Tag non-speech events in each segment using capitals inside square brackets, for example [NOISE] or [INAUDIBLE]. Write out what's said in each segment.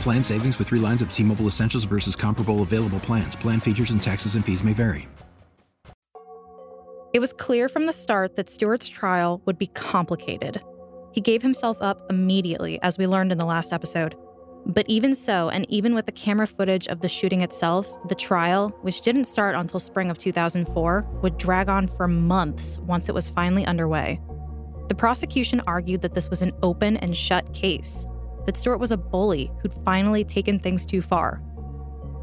Plan savings with three lines of T Mobile Essentials versus comparable available plans. Plan features and taxes and fees may vary. It was clear from the start that Stuart's trial would be complicated. He gave himself up immediately, as we learned in the last episode. But even so, and even with the camera footage of the shooting itself, the trial, which didn't start until spring of 2004, would drag on for months once it was finally underway. The prosecution argued that this was an open and shut case, that Stuart was a bully who'd finally taken things too far.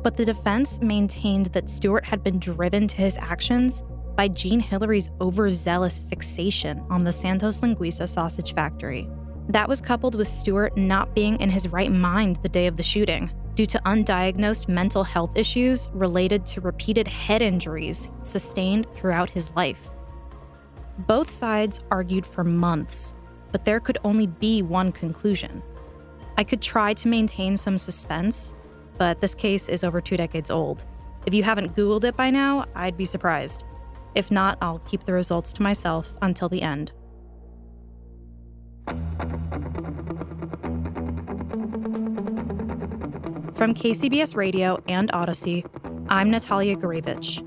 But the defense maintained that Stuart had been driven to his actions by Jean Hillary's overzealous fixation on the Santos Linguiça sausage factory. That was coupled with Stuart not being in his right mind the day of the shooting due to undiagnosed mental health issues related to repeated head injuries sustained throughout his life. Both sides argued for months, but there could only be one conclusion. I could try to maintain some suspense, but this case is over two decades old. If you haven't Googled it by now, I'd be surprised. If not, I'll keep the results to myself until the end. From KCBS Radio and Odyssey, I'm Natalia Gurevich,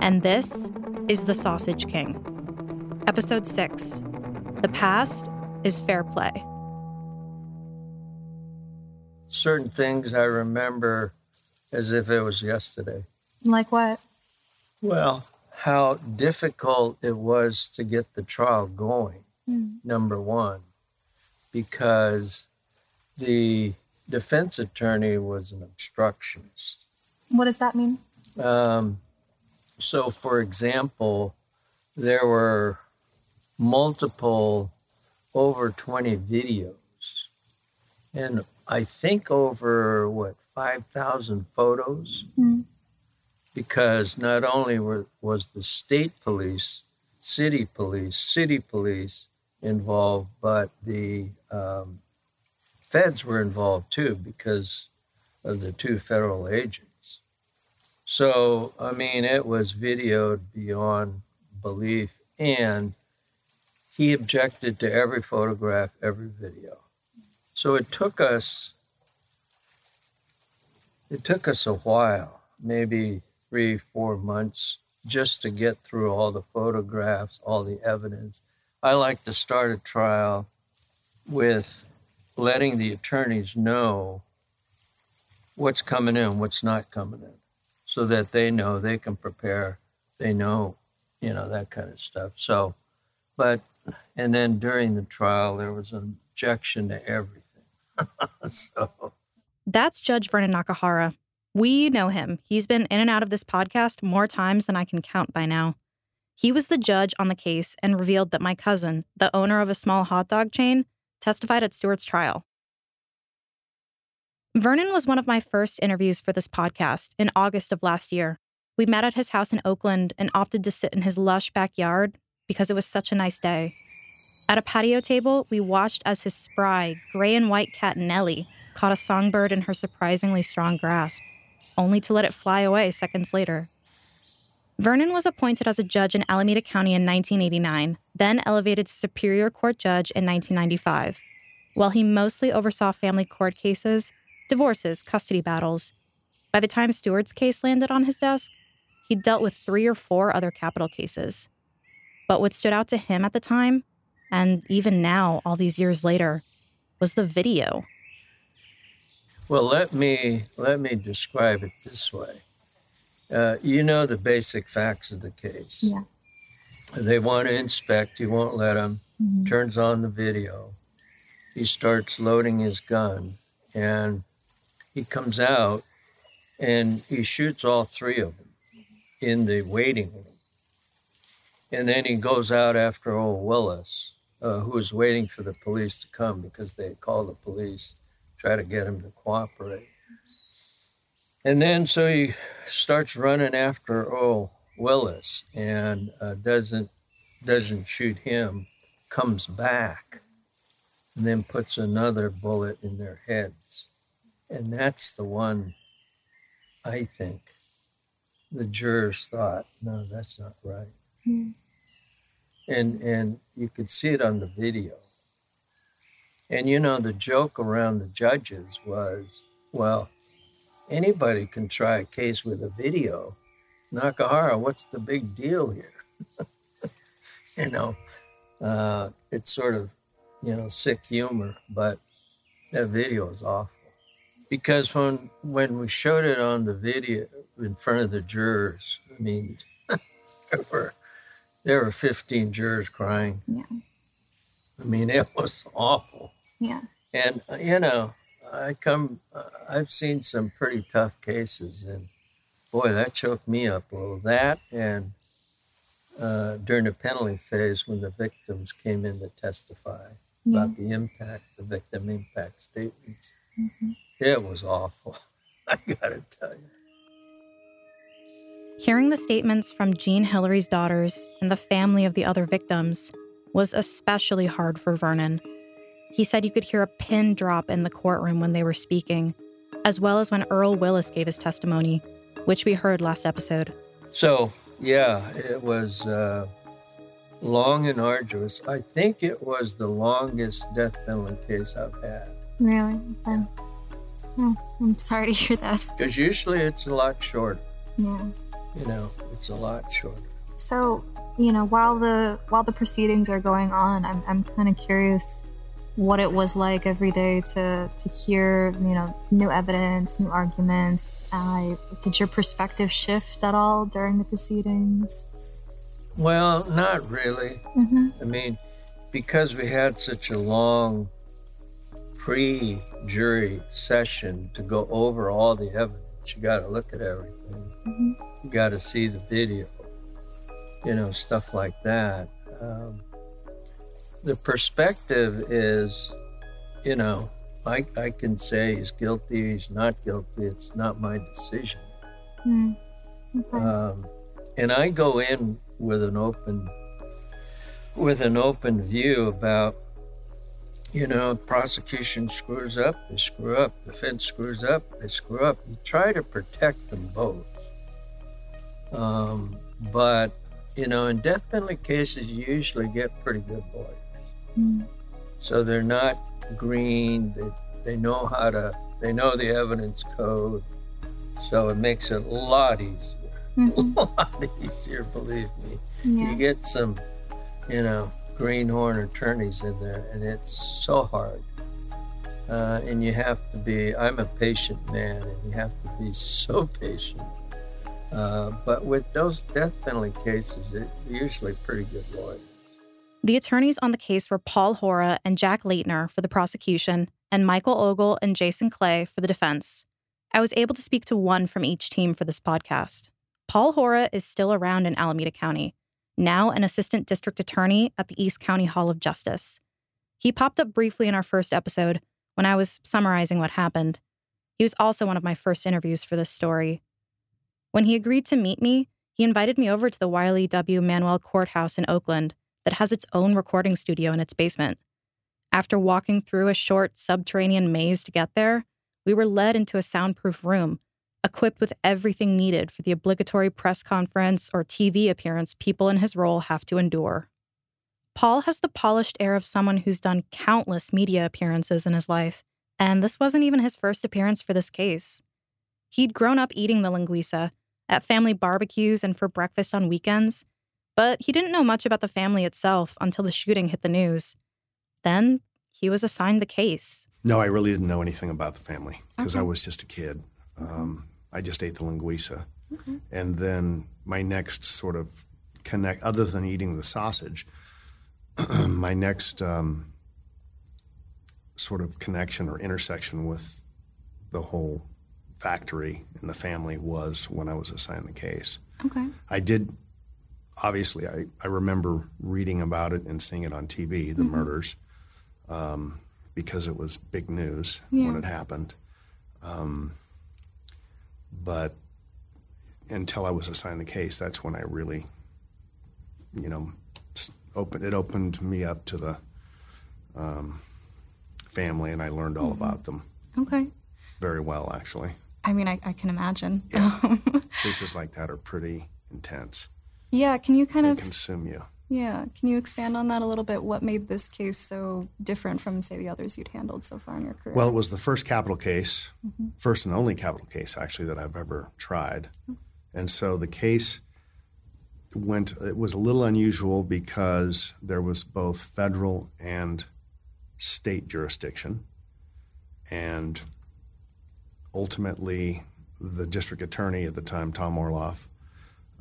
and this is The Sausage King. Episode 6 The Past is Fair Play certain things I remember as if it was yesterday. Like what? Well, how difficult it was to get the trial going, mm. number one, because the defense attorney was an obstructionist. What does that mean? Um, so, for example, there were multiple over 20 videos. And I think over what five thousand photos, mm. because not only were, was the state police, city police, city police involved, but the um, feds were involved too because of the two federal agents. So I mean, it was videoed beyond belief, and he objected to every photograph, every video. So it took us it took us a while, maybe three, four months, just to get through all the photographs, all the evidence. I like to start a trial with letting the attorneys know what's coming in, what's not coming in, so that they know they can prepare, they know, you know, that kind of stuff. So, but, and then during the trial, there was an objection to everything. [LAUGHS] so. That's Judge Vernon Nakahara. We know him. He's been in and out of this podcast more times than I can count by now. He was the judge on the case and revealed that my cousin, the owner of a small hot dog chain, testified at Stuart's trial. Vernon was one of my first interviews for this podcast in August of last year. We met at his house in Oakland and opted to sit in his lush backyard because it was such a nice day. At a patio table, we watched as his spry, gray and white cat Nellie caught a songbird in her surprisingly strong grasp, only to let it fly away seconds later. Vernon was appointed as a judge in Alameda County in 1989, then elevated to Superior Court judge in 1995. While he mostly oversaw family court cases, divorces, custody battles, by the time Stuart's case landed on his desk, he'd dealt with three or four other capital cases. But what stood out to him at the time and even now, all these years later, was the video. Well, let me let me describe it this way. Uh, you know the basic facts of the case. Yeah. They want to inspect. He won't let them. Mhm. Turns on the video. He starts loading his gun, and he comes out, and he shoots all three of them in the waiting room. And then he goes out after old Willis, uh, who was waiting for the police to come because they called the police, try to get him to cooperate. And then so he starts running after old Willis and uh, doesn't doesn't shoot him, comes back, and then puts another bullet in their heads. And that's the one I think the jurors thought, no, that's not right. Hmm. And and you could see it on the video. And you know, the joke around the judges was, well, anybody can try a case with a video. Nakahara, what's the big deal here? [LAUGHS] you know, uh, it's sort of, you know, sick humor, but that video is awful. Because when when we showed it on the video in front of the jurors, I mean, [LAUGHS] there were there were 15 jurors crying. Yeah. I mean, it [LAUGHS] was awful. Yeah. And uh, you know, I come, uh, I've seen some pretty tough cases, and boy, that choked me up a little. That and uh, during the penalty phase, when the victims came in to testify Yeah. about the impact, the victim impact statements, Mhm. it was awful. [LAUGHS] I gotta tell you. Hearing the statements from Jean Hillary's daughters and the family of the other victims was especially hard for Vernon. He said you could hear a pin drop in the courtroom when they were speaking, as well as when Earl Willis gave his testimony, which we heard last episode. So yeah, it was uh, long and arduous. I think it was the longest death penalty case I've had. Really? Okay. Oh, I'm sorry to hear that. Because usually it's a lot shorter. Yeah. You know, it's a lot shorter. So, you know, while the while the proceedings are going on, I'm I'm kind of curious what it was like every day to to hear, you know, new evidence, new arguments. Uh, did your perspective shift at all during the proceedings? Well, not really. Mm-hmm. I mean, because we had such a long pre jury session to go over all the evidence, you got to look at everything. Mhm. You got to see the video, you know, stuff like that. Um, the perspective is, you know, I, I can say he's guilty, he's not guilty. It's not my decision. Mm. Okay. Um, and I go in with an open with an open view about you know prosecution screws up they screw up defense screws up they screw up you try to protect them both um, but you know in death penalty cases you usually get pretty good lawyers Mm. so they're not green they, they know how to they know the evidence code so it makes it a lot easier [LAUGHS] Mhm. a lot easier, believe me. Yeah. You get some, you know, greenhorn attorneys in there, and it's so hard. Uh, and you have to be, I'm a patient man, and you have to be so [LAUGHS] patient. Uh, but with those death penalty cases, it usually pretty good lawyers. The attorneys on the case were Paul Hora and Jack Leitner for the prosecution, and Michael Ogle and Jason Clay for the defense. I was able to speak to one from each team for this podcast. Paul Hora is still around in Alameda County, now an assistant district attorney at the East County Hall of Justice. He popped up briefly in our first episode when I was summarizing what happened. He was also one of my first interviews for this story. When he agreed to meet me, he invited me over to the Wiley W. Manuel Courthouse in Oakland that has its own recording studio in its basement. After walking through a short subterranean maze to get there, we were led into a soundproof room, equipped with everything needed for the obligatory press conference or TV appearance people in his role have to endure. Paul has the polished air of someone who's done countless media appearances in his life, and this wasn't even his first appearance for this case. He'd grown up eating the linguiça at family barbecues and for breakfast on weekends, but he didn't know much about the family itself until the shooting hit the news. Then he was assigned the case. No, I really didn't know anything about the family because I was just a kid. Um, I just ate the linguiça. And then my next sort of connect, other than eating the sausage, [CLEARS THROAT] my next um, sort of connection or intersection with the whole factory and the family was when I was assigned the case. Okay. I did, obviously, I, I remember reading about it and seeing it on TV, the murders, um, because it was big news when it happened. Um, but until I was assigned the case, that's when I really, you know, opened, it opened me up to the um, family and I learned all about them Okay. very well, actually. I mean, I, I can imagine. Yeah. [LAUGHS] Cases like that are pretty intense. yeah. Can you kind They of consume you. yeah? Can you expand on that a little bit? What made this case so different from say the others you'd handled so far in your career? Well, it was the first capital case, mm-hmm. first and only capital case actually that I've ever tried. Oh. And so the case went, it was a little unusual because there was both federal and state jurisdiction. And ultimately, the district attorney at the time, Tom Orloff,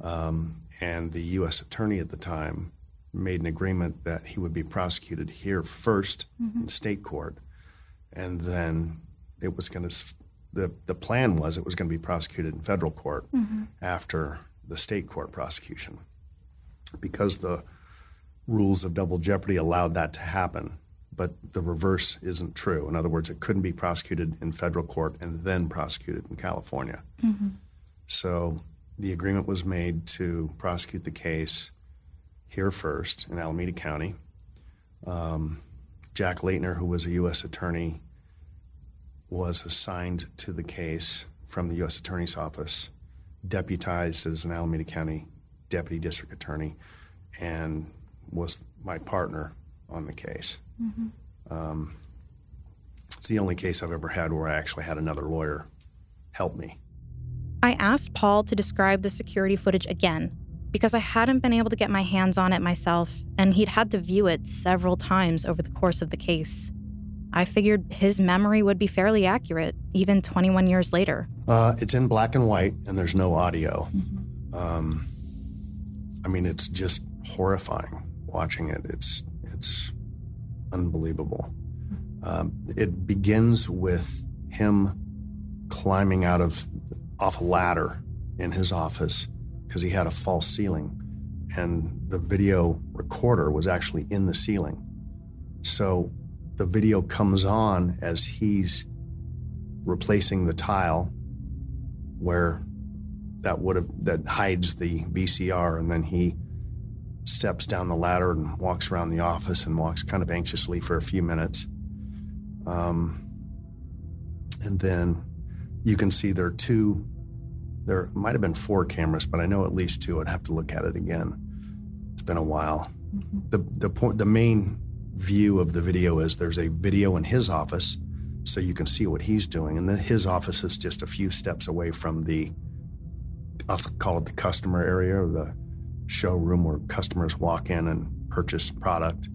um, and the U.S. attorney at the time made an agreement that he would be prosecuted here 1st in state court and then it was going to the the plan was it was going to be prosecuted in federal court after the state court prosecution because the rules of double jeopardy allowed that to happen but the reverse isn't true in other words it couldn't be prosecuted in federal court and then prosecuted in California mm-hmm. so the agreement was made to prosecute the case here first in Alameda County um, Jack Leitner, who was a U.S. attorney, was assigned to the case from the U.S. Attorney's Office, deputized as an Alameda County Deputy District Attorney, and was my partner on the case. Um, it's the only case I've ever had where I actually had another lawyer help me. I asked Paul to describe the security footage again because I hadn't been able to get my hands on it myself, and he'd had to view it several times over the course of the case. I figured his memory would be fairly accurate, even 21 years later. Uh, it's in black and white, and there's no audio. Um, I mean, it's just horrifying watching it. It's it's unbelievable. Um, it begins with him climbing out of off a ladder in his office because he had a false ceiling, and the video recorder was actually in the ceiling. So the video comes on as he's replacing the tile where that would have that hides the VCR, and then he steps down the ladder and walks around the office and walks kind of anxiously for a few minutes. Um, and then you can see there are two. There might have been four cameras, but I know at least two. I'd have to look at it again. It's been a while. The the point, the main view of the video is there's a video in his office, so you can see what he's doing, and then his office is just a few steps away from the. I'll call it the customer area or the showroom where customers walk in and purchase product,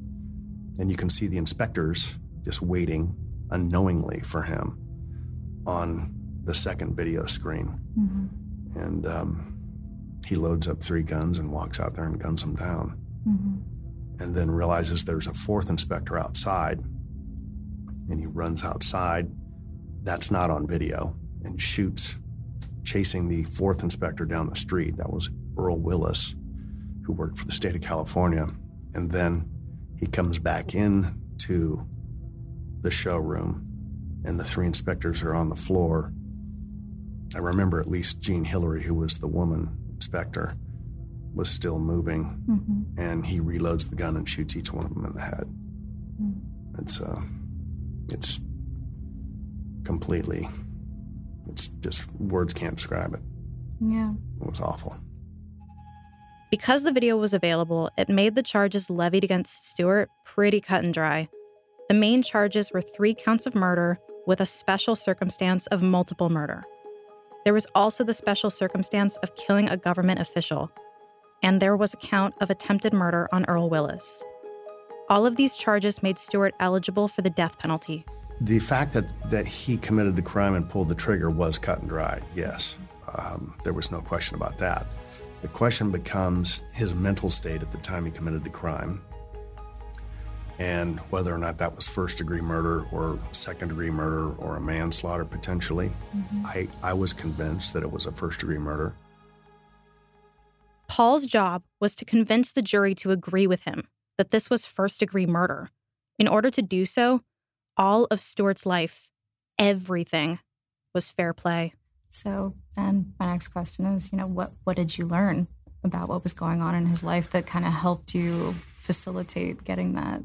and you can see the inspectors just waiting unknowingly for him on the second video screen. And um, he loads up three guns and walks out there and guns them down. And then realizes there's a fourth inspector outside. And he runs outside. That's not on video and shoots, chasing the fourth inspector down the street. That was Earl Willis, who worked for the state of California. And then he comes back in to the showroom, and the three inspectors are on the floor. I remember at least Jean Hillary, who was the woman inspector, was still moving, and he reloads the gun and shoots each one of them in the head. It's uh, it's completely, it's just words can't describe it. Yeah. It was awful. Because the video was available, it made the charges levied against Stuart pretty cut and dry. The main charges were three counts of murder with a special circumstance of multiple murder. There was also the special circumstance of killing a government official, and there was a count of attempted murder on Earl Willis. All of these charges made Stuart eligible for the death penalty. The fact that, that he committed the crime and pulled the trigger was cut and dry, yes. Um, there was no question about that. The question becomes his mental state at the time he committed the crime and whether or not that was first degree murder or second degree murder or a manslaughter potentially. Mm-hmm. I, I was convinced that it was a first degree murder. Paul's job was to convince the jury to agree with him that this was first degree murder. In order to do so, all of Stuart's life, everything, was fair play. So, and my next question is, you know, what what did you learn about what was going on in his life that kind of helped you facilitate getting that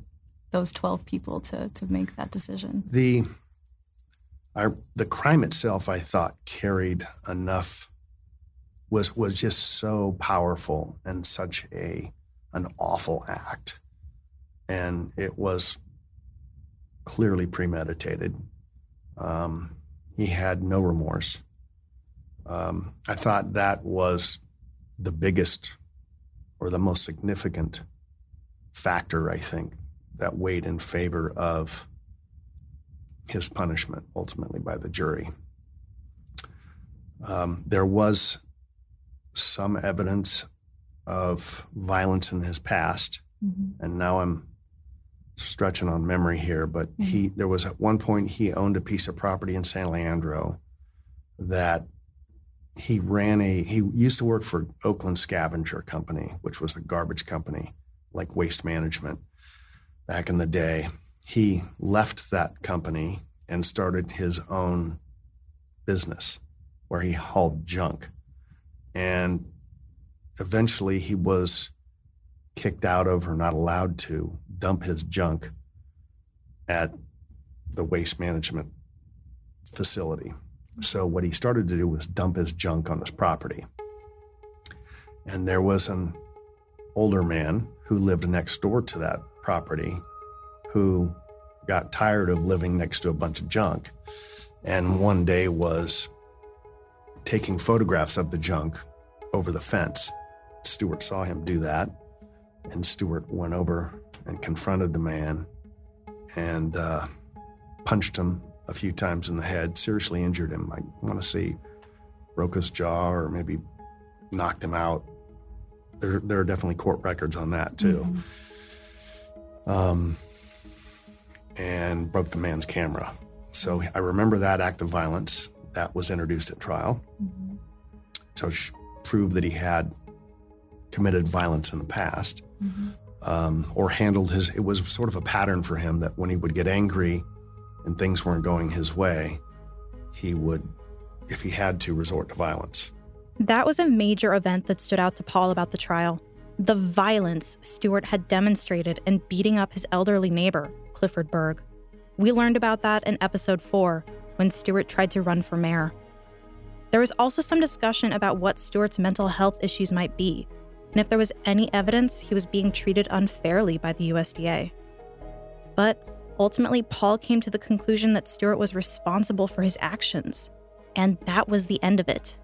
those 12 people to to make that decision? The the crime itself, I thought, carried enough was was just so powerful and such a an awful act, and it was clearly premeditated. Um, he had no remorse. Um, I thought that was the biggest or the most significant factor, I think, that weighed in favor of his punishment ultimately by the jury. Um, there was some evidence of violence in his past, mm-hmm. and now I'm stretching on memory here, but mm-hmm. he there was at one point he owned a piece of property in San Leandro that he ran a he used to work for Oakland Scavenger Company, which was a garbage company like waste management back in the day. He left that company and started his own business where he hauled junk. And eventually he was kicked out of or not allowed to dump his junk at the waste management facility. So what he started to do was dump his junk on his property. And there was an older man who lived next door to that property who got tired of living next to a bunch of junk and one day was taking photographs of the junk over the fence. Stuart saw him do that, and Stuart went over and confronted the man and uh, punched him a few times in the head, seriously injured him. I want to see broke his jaw or maybe knocked him out. There, there are definitely court records on that too. Mm-hmm. Um, and broke the man's camera. So I remember that act of violence that was introduced at trial mm-hmm. to sh- prove that he had committed violence in the past mm-hmm. um, or handled his. It was sort of a pattern for him that when he would get angry and things weren't going his way, he would, if he had to, resort to violence. That was a major event that stood out to Paul about the trial. The violence Stuart had demonstrated in beating up his elderly neighbor, Clifford Berg. We learned about that in episode 4 when Stuart tried to run for mayor. There was also some discussion about what Stuart's mental health issues might be, and if there was any evidence he was being treated unfairly by the USDA. But Ultimately, Paul came to the conclusion that Stuart was responsible for his actions, and that was the end of it.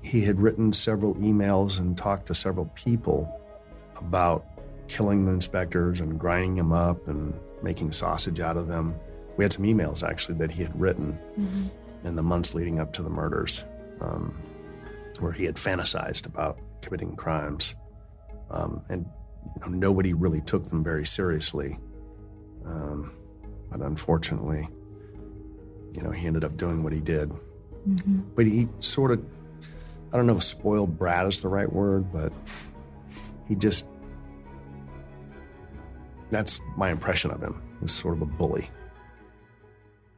He had written several emails and talked to several people about killing the inspectors and grinding them up and making sausage out of them. We had some emails actually that he had written mm-hmm. in the months leading up to the murders, um, where he had fantasized about committing crimes. Um, and you know, nobody really took them very seriously. Um, but unfortunately, you know, he ended up doing what he did. Mm-hmm. But he sort of, I don't know if spoiled brat is the right word, but he just, that's my impression of him. He was sort of a bully.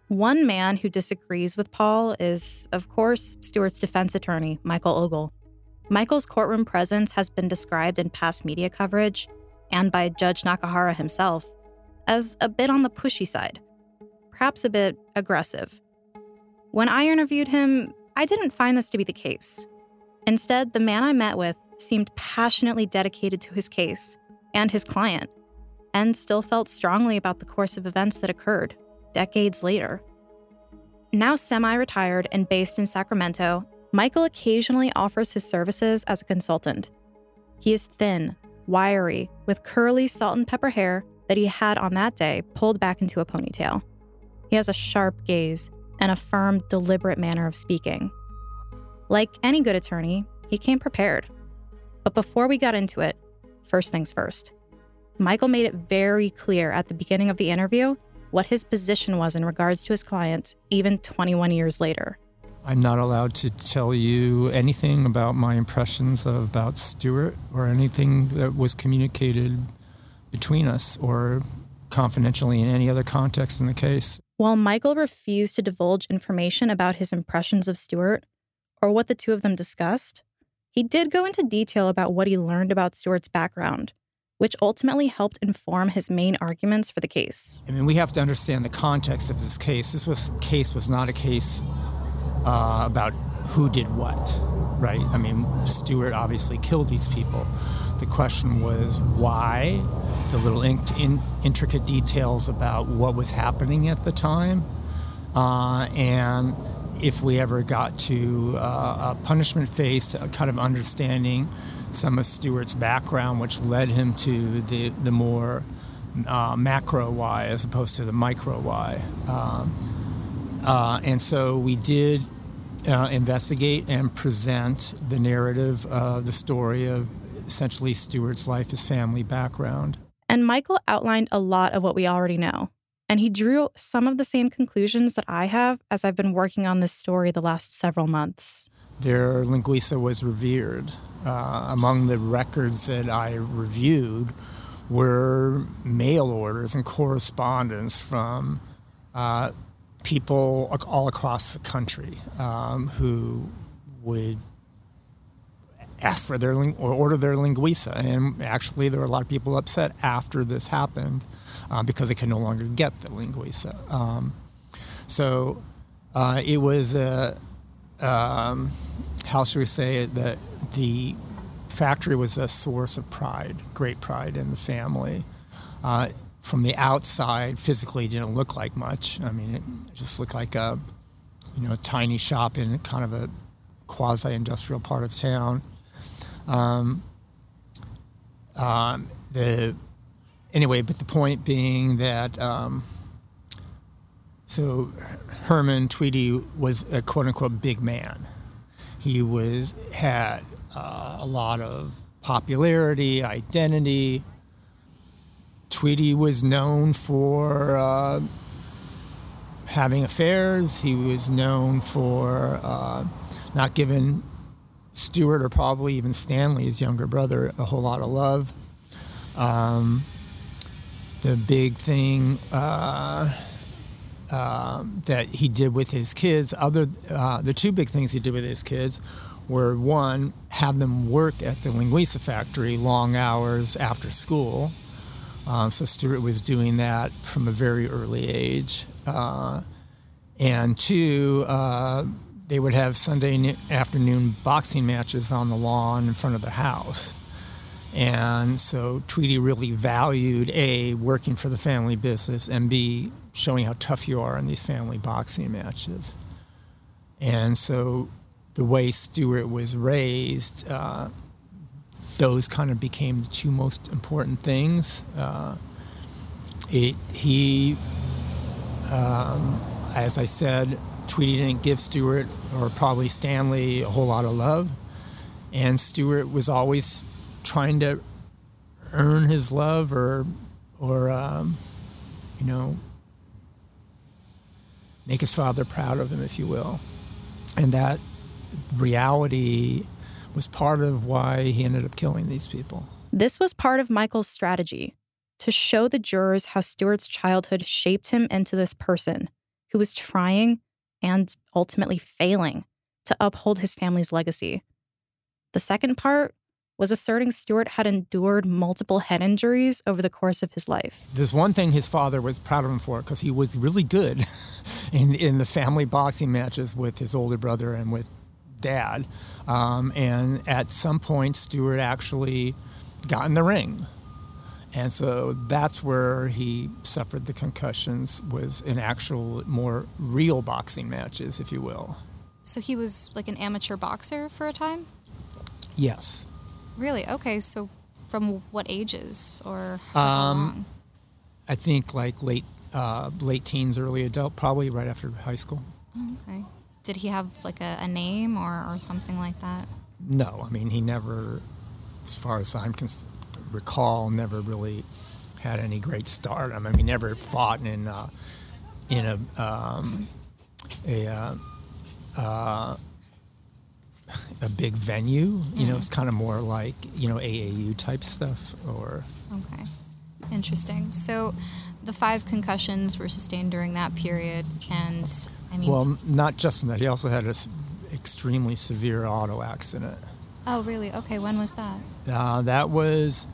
One man who disagrees with Paul is, of course, Stuart's defense attorney, Michael Ogle. Michael's courtroom presence has been described in past media coverage and by Judge Nakahara himself as a bit on the pushy side, perhaps a bit aggressive. When I interviewed him, I didn't find this to be the case. Instead, the man I met with seemed passionately dedicated to his case and his client, and still felt strongly about the course of events that occurred decades later. Now semi retired and based in Sacramento, Michael occasionally offers his services as a consultant. He is thin, wiry, with curly salt and pepper hair that he had on that day pulled back into a ponytail. He has a sharp gaze and a firm, deliberate manner of speaking. Like any good attorney, he came prepared. But before we got into it, first things first. Michael made it very clear at the beginning of the interview what his position was in regards to his client, even 21 years later. I'm not allowed to tell you anything about my impressions of, about Stuart or anything that was communicated between us or confidentially in any other context in the case. While Michael refused to divulge information about his impressions of Stuart or what the two of them discussed, he did go into detail about what he learned about Stuart's background, which ultimately helped inform his main arguments for the case. I mean, we have to understand the context of this case. This was case was not a case uh, about who did what, right? I mean, Stuart obviously killed these people. The question was why, the little in, in, intricate details about what was happening at the time, uh, and if we ever got to uh, a punishment phase, to kind of understanding some of Stuart's background, which led him to the, the more uh, macro why as opposed to the micro why. Um, uh, and so we did uh, investigate and present the narrative of the story of essentially Stuart's life, his family background. And Michael outlined a lot of what we already know. And he drew some of the same conclusions that I have as I've been working on this story the last several months. Their linguiça was revered. Uh, among the records that I reviewed were mail orders and correspondence from uh, people all across the country um, who would ask for their or order their linguiça. And actually, there were a lot of people upset after this happened uh, because they could no longer get the linguiça. Um, so uh, it was a, um, how should we say it, that the factory was a source of pride, great pride in the family. Uh, from the outside, physically didn't look like much. I mean, it just looked like a, you know, a tiny shop in kind of a quasi-industrial part of town. Um, um, the anyway, but the point being that um, so Herman Tweedy was a quote unquote big man. He was had uh, a lot of popularity, identity, Tweedy was known for uh, having affairs. He was known for uh, not giving Stuart or probably even Stanley, his younger brother, a whole lot of love. Um, the big thing uh, uh, that he did with his kids, other uh, the two big things he did with his kids were one, have them work at the Linguiça factory long hours after school um, so Stuart was doing that from a very early age. Uh, and two, uh, they would have Sunday afternoon boxing matches on the lawn in front of the house. And so Tweedy really valued A, working for the family business, and B, showing how tough you are in these family boxing matches. And so the way Stuart was raised, uh, those kind of became the two most important things. Uh, it, he, um, as I said, Tweedy didn't give Stuart or probably Stanley a whole lot of love, and Stuart was always trying to earn his love or, or um, you know, make his father proud of him, if you will, and that reality was part of why he ended up killing these people. This was part of Michael's strategy to show the jurors how Stuart's childhood shaped him into this person who was trying and ultimately failing to uphold his family's legacy. The second part was asserting Stuart had endured multiple head injuries over the course of his life. There's one thing his father was proud of him for because he was really good [LAUGHS] in, in the family boxing matches with his older brother and with dad. Um, and at some point, Stuart actually got in the ring. And so that's where he suffered the concussions was in actual more real boxing matches, if you will. So he was like an amateur boxer for a time? Yes. Really? Okay, so from what ages or how um, long? I think like late uh, late teens, early adult, probably right after high school. Did he have like a, a name or, or something like that? No, I mean he never, as far as I can recall, never really had any great start. I mean, he never fought in uh, in a um, a uh, uh, a big venue. You know, it's kind of more like you know AAU type stuff or. Okay, interesting. So, the five concussions were sustained during that period, and I mean. Well, not just from that. He also had an extremely severe auto accident. Oh, really? Okay. When was that? Uh, that was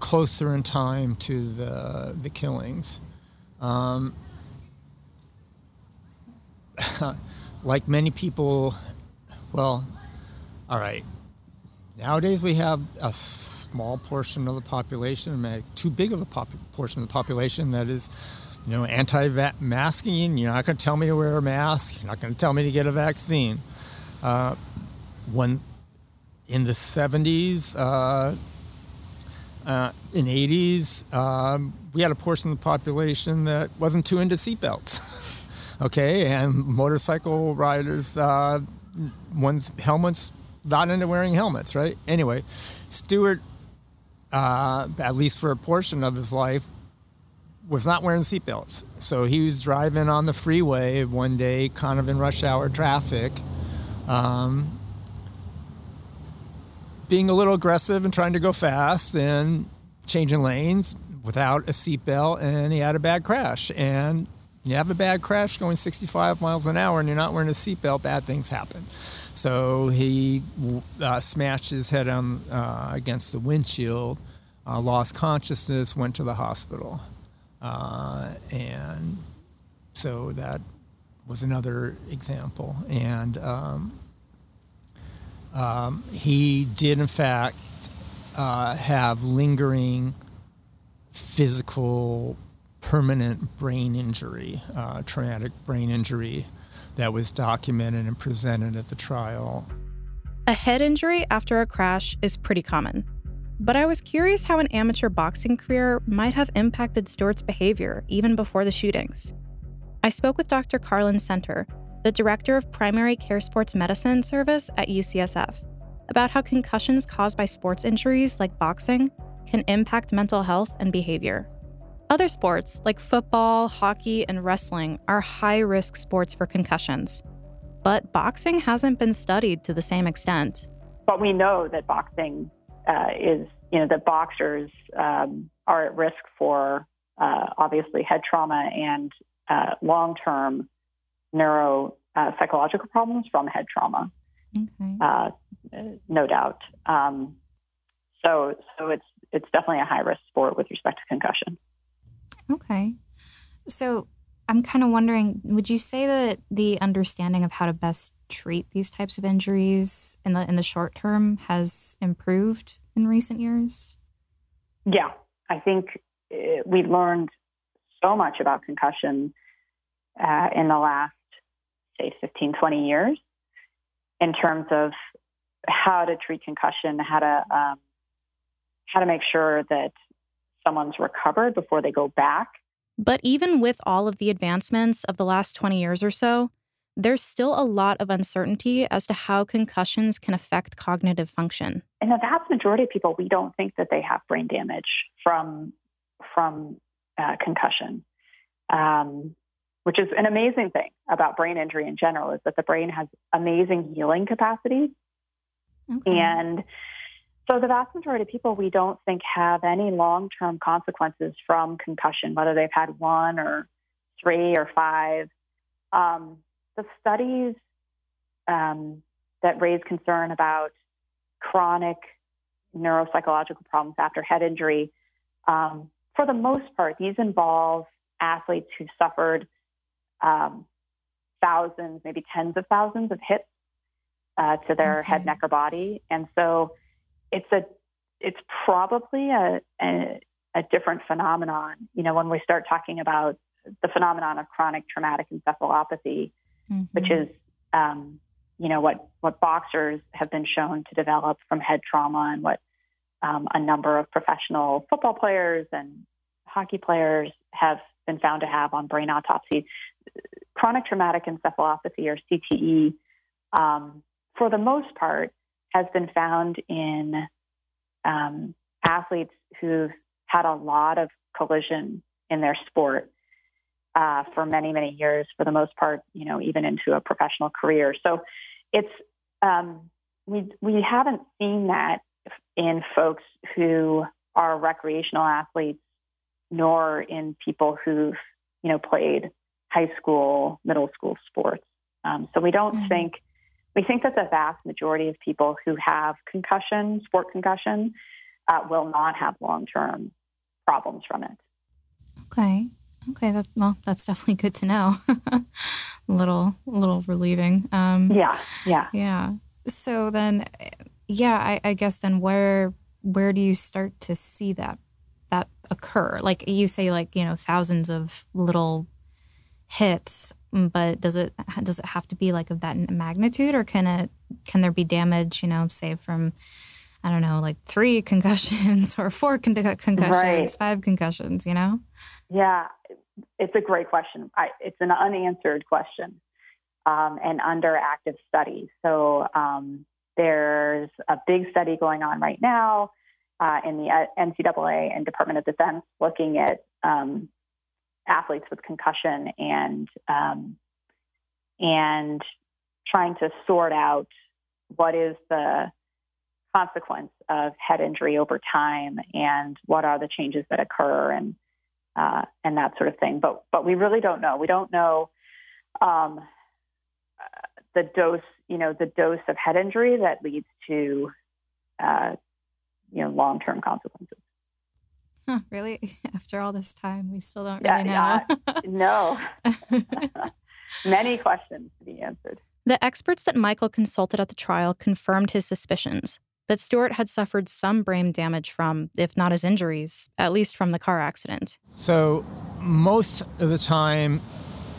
closer in time to the the killings. Um, [LAUGHS] like many people, well, all right. Nowadays we have a small portion of the population, too big of a pop- portion of the population that is, you know, anti-masking. You're not going to tell me to wear a mask. You're not going to tell me to get a vaccine. Uh, when in the 70s, uh, uh, in 80s, um, we had a portion of the population that wasn't too into seatbelts. [LAUGHS] okay, and motorcycle riders, uh, one's helmets not into wearing helmets, right? Anyway, Stuart, uh, at least for a portion of his life, was not wearing seatbelts. So he was driving on the freeway one day, kind of in rush hour traffic, um, being a little aggressive and trying to go fast and changing lanes without a seatbelt, and he had a bad crash. And you have a bad crash going 65 miles an hour and you're not wearing a seatbelt, bad things happen. So he uh, smashed his head on uh, against the windshield, uh, lost consciousness, went to the hospital, uh, and so that was another example. And um, um, he did, in fact, uh, have lingering physical, permanent brain injury, uh, traumatic brain injury that was documented and presented at the trial. A head injury after a crash is pretty common. But I was curious how an amateur boxing career might have impacted Stuart's behavior even before the shootings. I spoke with Dr. Carlin Senter, the director of primary care sports medicine service at UCSF, about how concussions caused by sports injuries like boxing can impact mental health and behavior. Other sports, like football, hockey, and wrestling, are high risk sports for concussions. But boxing hasn't been studied to the same extent. But we know that boxing uh, is, you know, that boxers um, are at risk for uh, obviously head trauma and uh, long term neuro uh, psychological problems from head trauma. Okay. Uh, no doubt. Um, so, so it's it's definitely a high risk sport with respect to concussion. Okay. So I'm kind of wondering would you say that the understanding of how to best treat these types of injuries in the in the short term has improved in recent years? Yeah, I think uh, we learned so much about concussion uh, in the last say 15 20 years in terms of how to treat concussion, how to um, how to make sure that someone's recovered before they go back. But even with all of the advancements of the last 20 years or so, there's still a lot of uncertainty as to how concussions can affect cognitive function. In the vast majority of people, we don't think that they have brain damage from from uh, concussion, um, which is an amazing thing about brain injury in general. Is that the brain has amazing healing capacity, okay. and so the vast majority of people we don't think have any long-term consequences from concussion, whether they've had one or three or five. Um, the studies um, that raise concern about chronic neuropsychological problems after head injury, um, for the most part, these involve athletes who suffered um, thousands, maybe tens of thousands of hits uh, to their okay. head, neck, or body. And so it's a it's probably a, a, a different phenomenon. You know, when we start talking about the phenomenon of chronic traumatic encephalopathy, mm-hmm. which is um, you know what what boxers have been shown to develop from head trauma and what um, a number of professional football players and hockey players have been found to have on brain autopsy. Chronic traumatic encephalopathy, or CTE, um, for the most part, has been found in um, athletes who've had a lot of collision in their sport uh, for many, many years, for the most part, you know, even into a professional career. So it's, um, we, we haven't seen that in folks who are recreational athletes, nor in people who've, you know, played high school, middle school sports. Um, so we don't mm-hmm. think, we think that the vast majority of people who have concussion, sport concussion, uh, will not have long term problems from it. Okay. Okay. That, well, that's definitely good to know. [LAUGHS] a little, a little relieving. Um, yeah. Yeah. Yeah. So then, yeah, I, I guess then where where do you start to see that that occur? Like you say, like you know, thousands of little hits, but does it does it have to be like of that magnitude, or can it can there be damage? You know, say from I don't know, like three [LAUGHS] concussions or four con- concussions, right. five concussions, you know? Yeah, it's a great question. I, it's an unanswered question um, and under active study. So um, there's a big study going on right now uh, in the uh, NCAA and Department of Defense looking at um, athletes with concussion and um, and trying to sort out what is the consequence of head injury over time and what are the changes that occur and uh, and that sort of thing. But but we really don't know. We don't know um, the dose, you know, the dose of head injury that leads to uh, you know long term consequences. Huh, really? [LAUGHS] After all this time, we still don't really yeah, know. Yeah, no. [LAUGHS] [LAUGHS] Many questions to be answered. The experts that Michael consulted at the trial confirmed his suspicions that Stuart had suffered some brain damage from, if not his injuries, at least from the car accident. So, most of the time,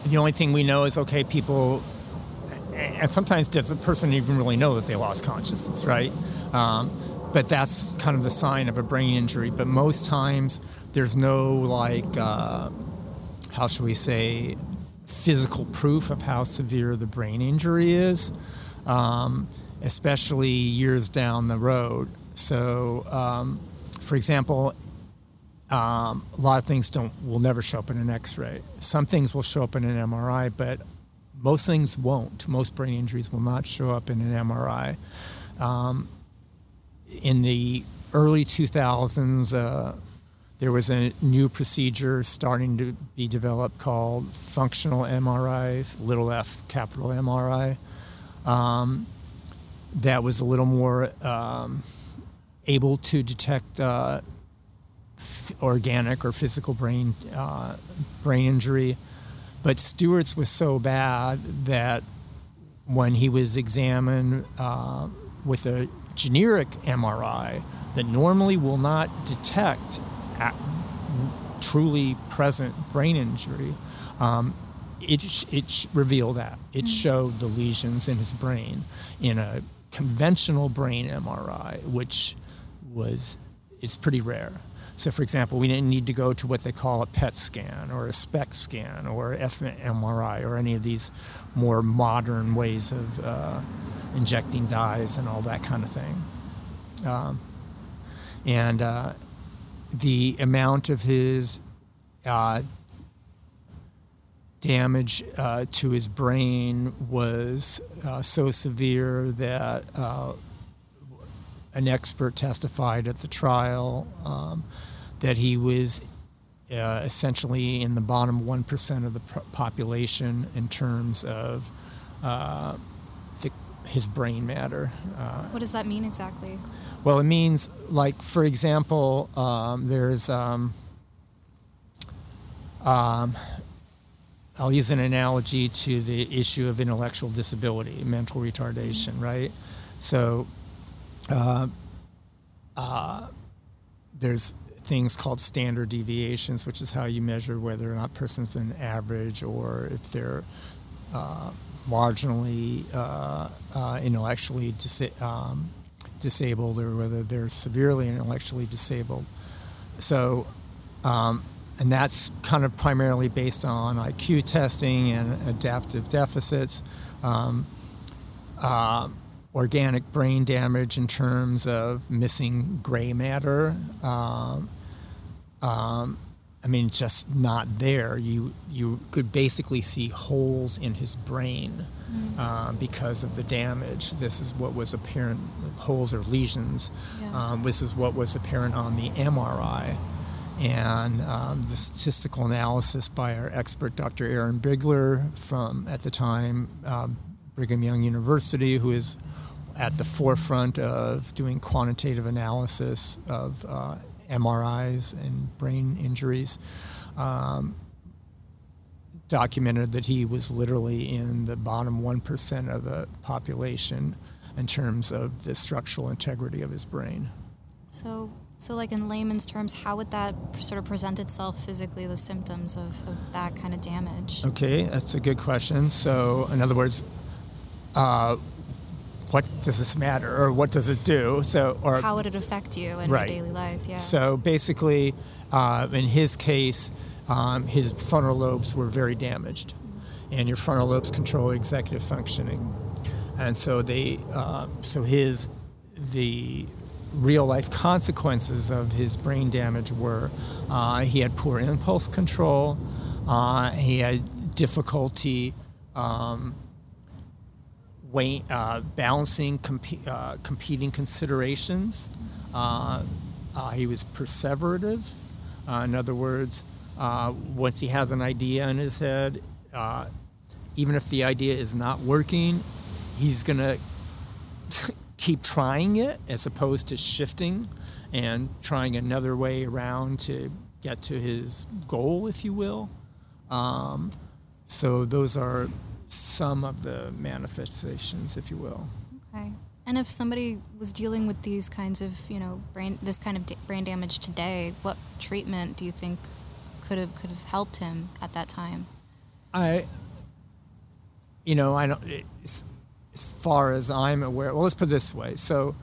the only thing we know is okay, people, and sometimes does a person even really know that they lost consciousness, right? Um, but that's kind of the sign of a brain injury. But most times, there's no like, uh, how should we say, physical proof of how severe the brain injury is. Um, especially years down the road. So, um, for example, um, a lot of things don't will never show up in an X-ray. Some things will show up in an MRI, but most things won't. Most brain injuries will not show up in an MRI. Um, in the early 2000s, uh, there was a new procedure starting to be developed called functional MRI, little f, capital MRI. Um, that was a little more um, able to detect uh, f- organic or physical brain uh, brain injury. But Stuart's was so bad that when he was examined uh, with a generic MRI that normally will not detect truly present brain injury, um, it, it revealed that. It mm. showed the lesions in his brain in a conventional brain MRI, which was is pretty rare. So, for example, we didn't need to go to what they call a PET scan or a SPECT scan or fMRI or any of these more modern ways of uh, injecting dyes and all that kind of thing. Um, and uh, the amount of his uh, damage uh, to his brain was uh, so severe that uh, an expert testified at the trial um, that he was uh, essentially in the bottom 1% of the population in terms of his brain matter. Uh, what does that mean exactly? Well, it means, like, for example, um, there's. Um, um, I'll use an analogy to the issue of intellectual disability, mental retardation, right? So, uh, uh, there's things called standard deviations, which is how you measure whether or not a person's an average or if they're uh, marginally uh, uh, intellectually um, disabled or whether they're severely intellectually disabled. So, um, and that's kind of primarily based on IQ testing and adaptive deficits. Um, uh, organic brain damage in terms of missing gray matter. Um, um, I mean, just not there. You you could basically see holes in his brain mm. uh, because of the damage. This is what was apparent, holes or lesions. Yeah. Um, this is what was apparent on the MRI. And um, the statistical analysis by our expert, Dr. Erin Bigler, from at the time uh, Brigham Young University, who is at the forefront of doing quantitative analysis of uh, MRIs and brain injuries. Um, documented that he was literally in the bottom 1% of the population in terms of the structural integrity of his brain. So, so like in layman's terms, how would that sort of present itself physically, the symptoms of, of that kind of damage? Okay, that's a good question. So, in other words, uh, what does this matter or what does it do? So, or how would it affect you in right. your daily life? Yeah. So basically, uh, in his case, um, his frontal lobes were very damaged, and your frontal lobes control executive functioning, and so they, uh, so his, the real life consequences of his brain damage were uh, he had poor impulse control, uh, he had difficulty. Um, weight, uh, balancing comp- uh, competing considerations. Uh, uh, he was perseverative. Uh, in other words, once he has an idea in his head, even if the idea is not working, he's going [LAUGHS] to keep trying it as opposed to shifting and trying another way around to get to his goal, if you will. Um, so those are some of the manifestations, if you will. Okay. And if somebody was dealing with these kinds of, you know, brain this kind of da- brain damage today, what treatment do you think could have could have helped him at that time? I, you know, I don't. As far as I'm aware, well, let's put it this way. So,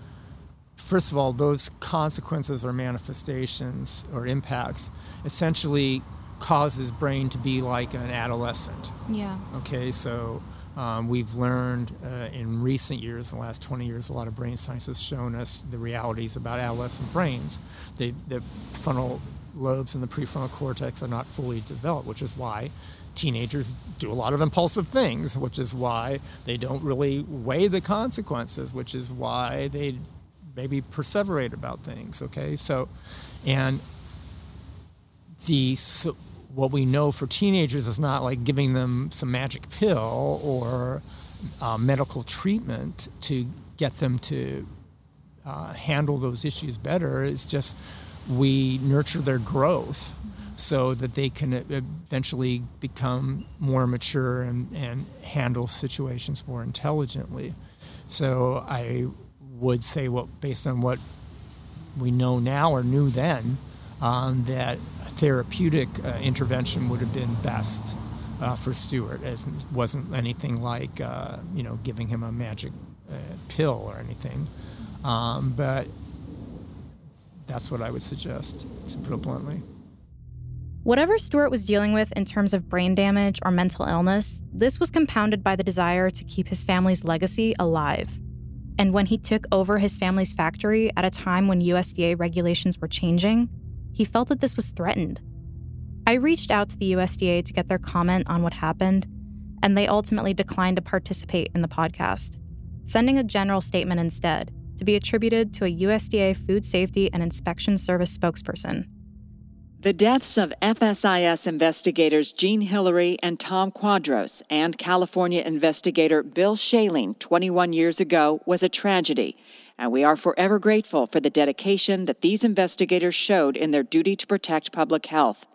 first of all, those consequences or manifestations or impacts essentially cause his brain to be like an adolescent. Yeah. Okay, so um, we've learned uh, in recent years, the last 20 years, a lot of brain science has shown us the realities about adolescent brains. They, the frontal lobes and the prefrontal cortex are not fully developed, which is why teenagers do a lot of impulsive things, which is why they don't really weigh the consequences, which is why they maybe perseverate about things. Okay, so, and the so what we know for teenagers is not like giving them some magic pill or uh, medical treatment to get them to uh, handle those issues better. It's just we nurture their growth so that they can eventually become more mature and, and handle situations more intelligently. So I would say, what based on what we know now or knew then, um, that therapeutic uh, intervention would have been best uh, for Stuart. It wasn't anything like uh, you know giving him a magic uh, pill or anything, um, but that's what I would suggest to put it bluntly. Whatever Stuart was dealing with in terms of brain damage or mental illness, this was compounded by the desire to keep his family's legacy alive. And when he took over his family's factory at a time when USDA regulations were changing, he felt that this was threatened. I reached out to the USDA to get their comment on what happened, and they ultimately declined to participate in the podcast, sending a general statement instead to be attributed to a USDA Food Safety and Inspection Service spokesperson. The deaths of FSIS investigators Jean Hillery and Tom Quadros and California investigator Bill Shaline 21 years ago was a tragedy and we are forever grateful for the dedication that these investigators showed in their duty to protect public health.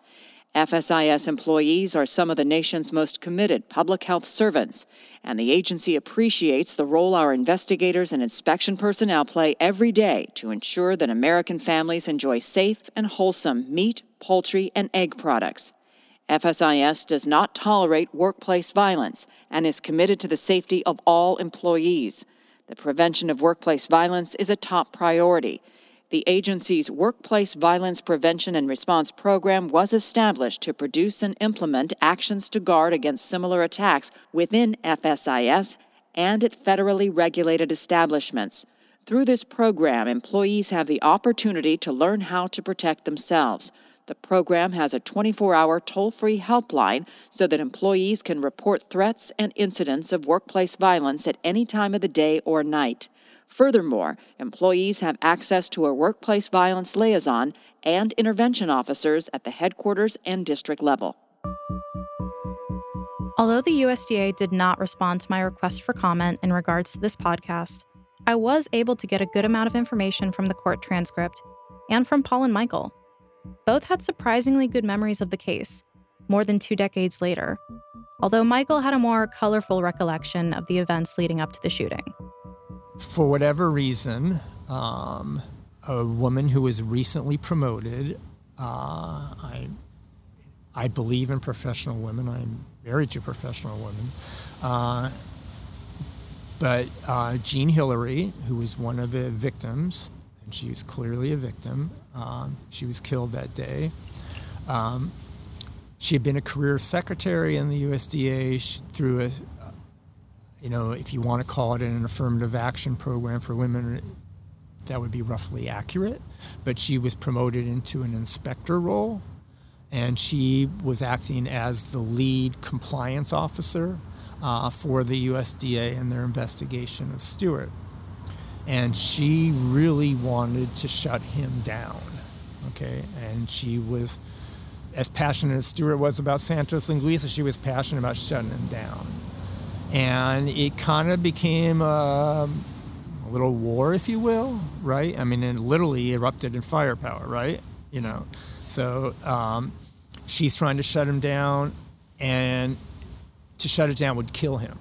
FSIS employees are some of the nation's most committed public health servants, and the agency appreciates the role our investigators and inspection personnel play every day to ensure that American families enjoy safe and wholesome meat, poultry, and egg products. FSIS does not tolerate workplace violence and is committed to the safety of all employees. The prevention of workplace violence is a top priority. The agency's Workplace Violence Prevention and Response Program was established to produce and implement actions to guard against similar attacks within FSIS and at federally regulated establishments. Through this program, employees have the opportunity to learn how to protect themselves. The program has a 24 hour toll free helpline so that employees can report threats and incidents of workplace violence at any time of the day or night. Furthermore, employees have access to a workplace violence liaison and intervention officers at the headquarters and district level. Although the USDA did not respond to my request for comment in regards to this podcast, I was able to get a good amount of information from the court transcript and from Paul and Michael. Both had surprisingly good memories of the case, more than two decades later, although Michael had a more colorful recollection of the events leading up to the shooting for whatever reason, um, a woman who was recently promoted, uh, I, I believe in professional women. I'm married to professional women. Uh, but uh, Jean Hillery, who was one of the victims, and she was clearly a victim, um, she was killed that day. Um, she had been a career secretary in the USDA through a, you know, if you want to call it an affirmative action program for women, that would be roughly accurate. But she was promoted into an inspector role, and she was acting as the lead compliance officer uh, for the USDA in their investigation of Stuart. And she really wanted to shut him down. Okay, and she was as passionate as Stuart was about Santos Linguiça, she was passionate about shutting him down and it kind of became a, a, little war, if you will, right? I mean, it literally erupted in firepower, right? You know, so um, she's trying to shut him down, and to shut it down would kill him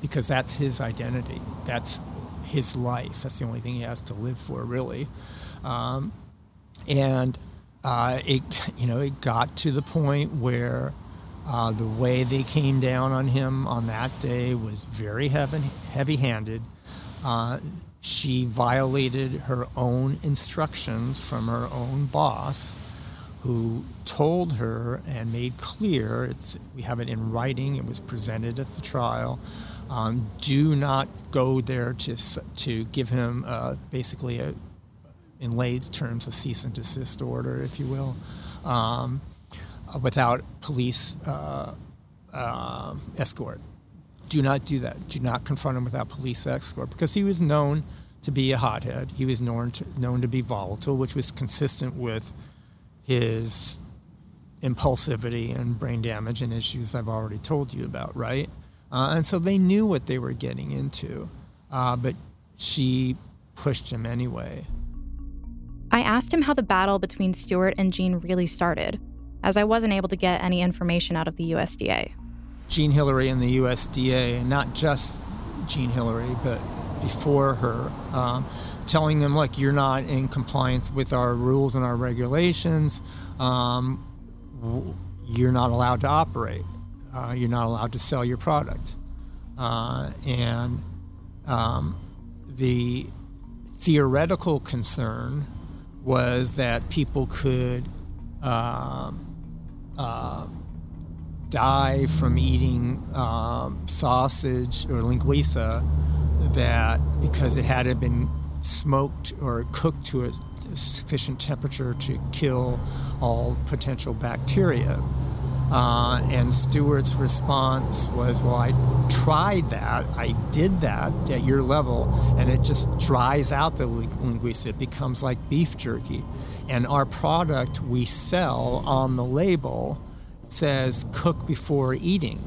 because that's his identity. That's his life. That's the only thing he has to live for, really. Um, and uh, it, you know, it got to the point where uh, the way they came down on him on that day was very heavy handed. Uh, she violated her own instructions from her own boss, who told her and made clear it's, we have it in writing, it was presented at the trial. Um, do not go there to, to give him uh, basically a, in lay terms, a cease and desist order, if you will. Um, without police uh, uh, escort. Do not do that. Do not confront him without police escort because he was known to be a hothead. He was known to, known to be volatile, which was consistent with his impulsivity and brain damage and issues I've already told you about, right? Uh, and so they knew what they were getting into, uh, but she pushed him anyway. I asked him how the battle between Stuart and Jean really started as I wasn't able to get any information out of the USDA. Jean Hillery and the USDA, and not just Jean Hillery, but before her, um, telling them, like, you're not in compliance with our rules and our regulations. Um, you're not allowed to operate. Uh, you're not allowed to sell your product. Uh, and um, the theoretical concern was that people could um, uh, die from eating um, sausage or linguiça that because it hadn't been smoked or cooked to a sufficient temperature to kill all potential bacteria. Uh, and Stuart's response was, Well, I tried that. I did that at your level, and it just dries out the linguiça. It becomes like beef jerky. And our product we sell on the label says cook before eating.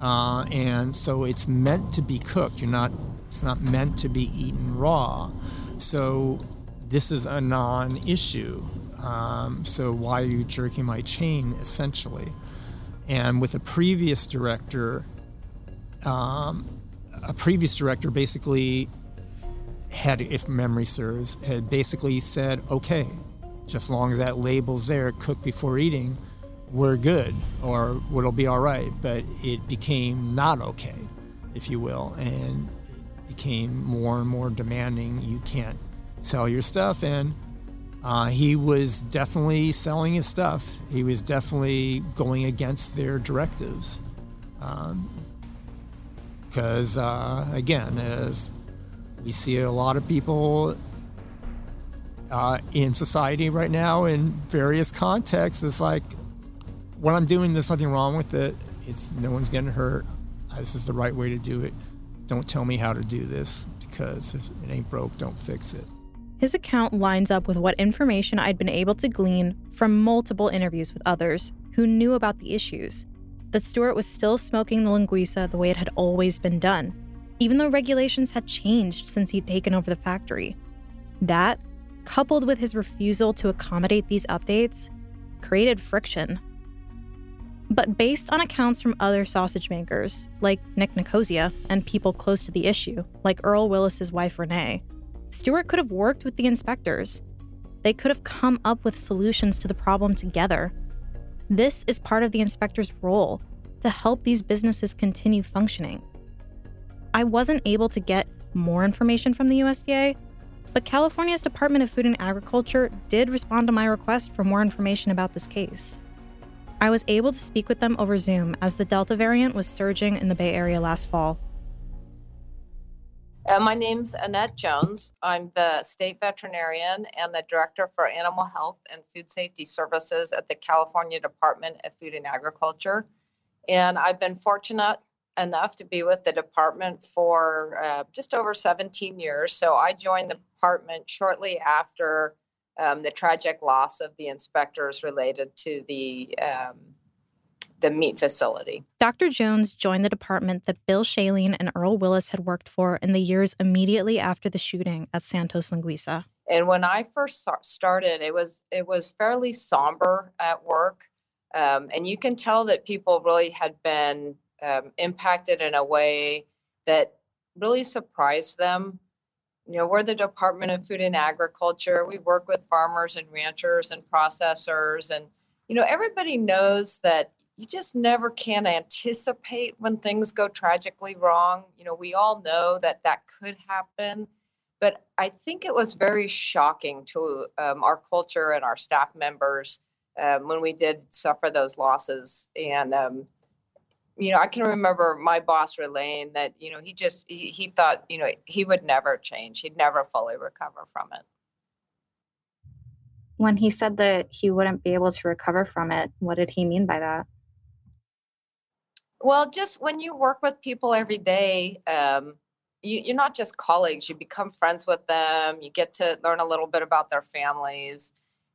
Uh, and so it's meant to be cooked. You're not, it's not meant to be eaten raw. So this is a non issue. Um, so why are you jerking my chain, essentially? And with a previous director, um, a previous director basically had, if memory serves, had basically said, okay, just as long as that label's there, cook before eating, we're good or it'll be all right. But it became not okay, if you will. And it became more and more demanding. You can't sell your stuff, and uh, he was definitely selling his stuff. He was definitely going against their directives. Because, um, uh, again, as we see a lot of people uh, in society right now in various contexts, it's like, what I'm doing, there's nothing wrong with it. It's no one's getting hurt. This is the right way to do it. Don't tell me how to do this because if it ain't broke, don't fix it. His account lines up with what information I'd been able to glean from multiple interviews with others who knew about the issues. That Stuart was still smoking the linguiça the way it had always been done, even though regulations had changed since he'd taken over the factory. That, coupled with his refusal to accommodate these updates, created friction. But based on accounts from other sausage makers, like Nick Nicosia, and people close to the issue, like Earl Willis's wife Renee, Stuart could have worked with the inspectors. They could have come up with solutions to the problem together. This is part of the inspector's role to help these businesses continue functioning. I wasn't able to get more information from the USDA, but California's Department of Food and Agriculture did respond to my request for more information about this case. I was able to speak with them over Zoom as the Delta variant was surging in the Bay Area last fall. Uh, my name's Annette Jones. I'm the state veterinarian and the director for animal health and food safety services at the California Department of Food and Agriculture. And I've been fortunate enough to be with the department for uh, just over 17 years. So I joined the department shortly after um, the tragic loss of the inspectors related to the um, the meat facility. Dr. Jones joined the department that Bill Shaline and Earl Willis had worked for in the years immediately after the shooting at Santos Linguiça. And when I first started, it was it was fairly somber at work, um, and you can tell that people really had been um, impacted in a way that really surprised them. You know, we're the Department of Food and Agriculture. We work with farmers and ranchers and processors, and you know, everybody knows that you just never can anticipate when things go tragically wrong. You know, we all know that that could happen, but I think it was very shocking to um, our culture and our staff members um, when we did suffer those losses. And, um, you know, I can remember my boss relaying that, you know, he just, he, he thought, you know, he would never change. He'd never fully recover from it. When he said that he wouldn't be able to recover from it, what did he mean by that? Well, just when you work with people every day, um, you, you're not just colleagues, you become friends with them, you get to learn a little bit about their families.